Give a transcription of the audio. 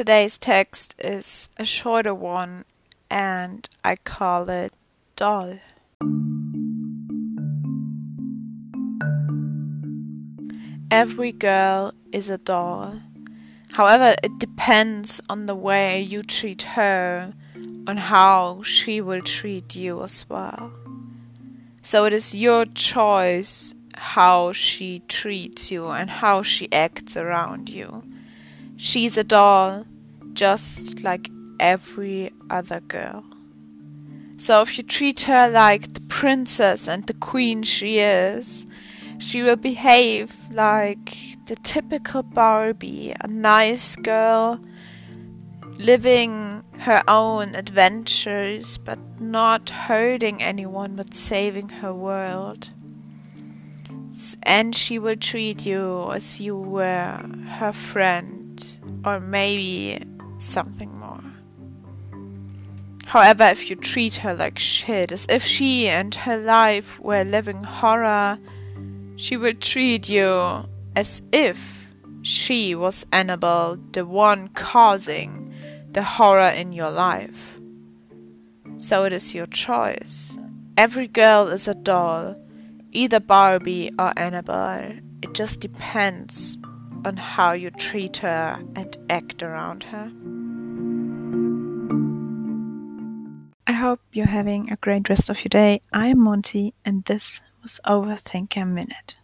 Today's text is a shorter one and I call it Doll. Every girl is a doll. However, it depends on the way you treat her, on how she will treat you as well. So it is your choice how she treats you and how she acts around you. She's a doll, just like every other girl. So if you treat her like the princess and the queen she is, she will behave like the typical Barbie, a nice girl, living her own adventures but not hurting anyone but saving her world. And she will treat you as you were her friend or maybe something more. However, if you treat her like shit, as if she and her life were living horror, she will treat you as if she was Annabelle, the one causing the horror in your life. So it is your choice. Every girl is a doll, either Barbie or Annabelle. It just depends on how you treat her and act around her. I hope you're having a great rest of your day. I'm Monty, and this was Overthink a Minute.